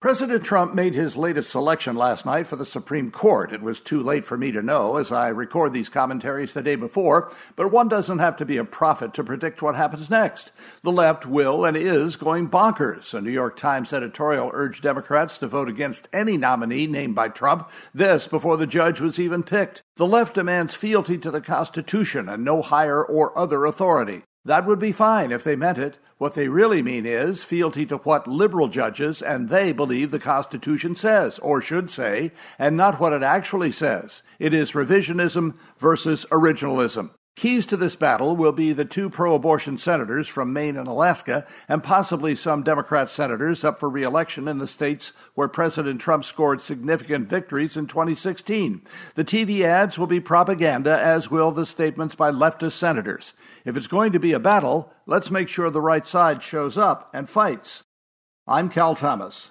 President Trump made his latest selection last night for the Supreme Court. It was too late for me to know as I record these commentaries the day before, but one doesn't have to be a prophet to predict what happens next. The left will and is going bonkers. A New York Times editorial urged Democrats to vote against any nominee named by Trump, this before the judge was even picked. The left demands fealty to the Constitution and no higher or other authority. That would be fine if they meant it. What they really mean is fealty to what liberal judges and they believe the Constitution says, or should say, and not what it actually says. It is revisionism versus originalism. Keys to this battle will be the two pro abortion senators from Maine and Alaska, and possibly some Democrat senators up for re election in the states where President Trump scored significant victories in 2016. The TV ads will be propaganda, as will the statements by leftist senators. If it's going to be a battle, let's make sure the right side shows up and fights. I'm Cal Thomas.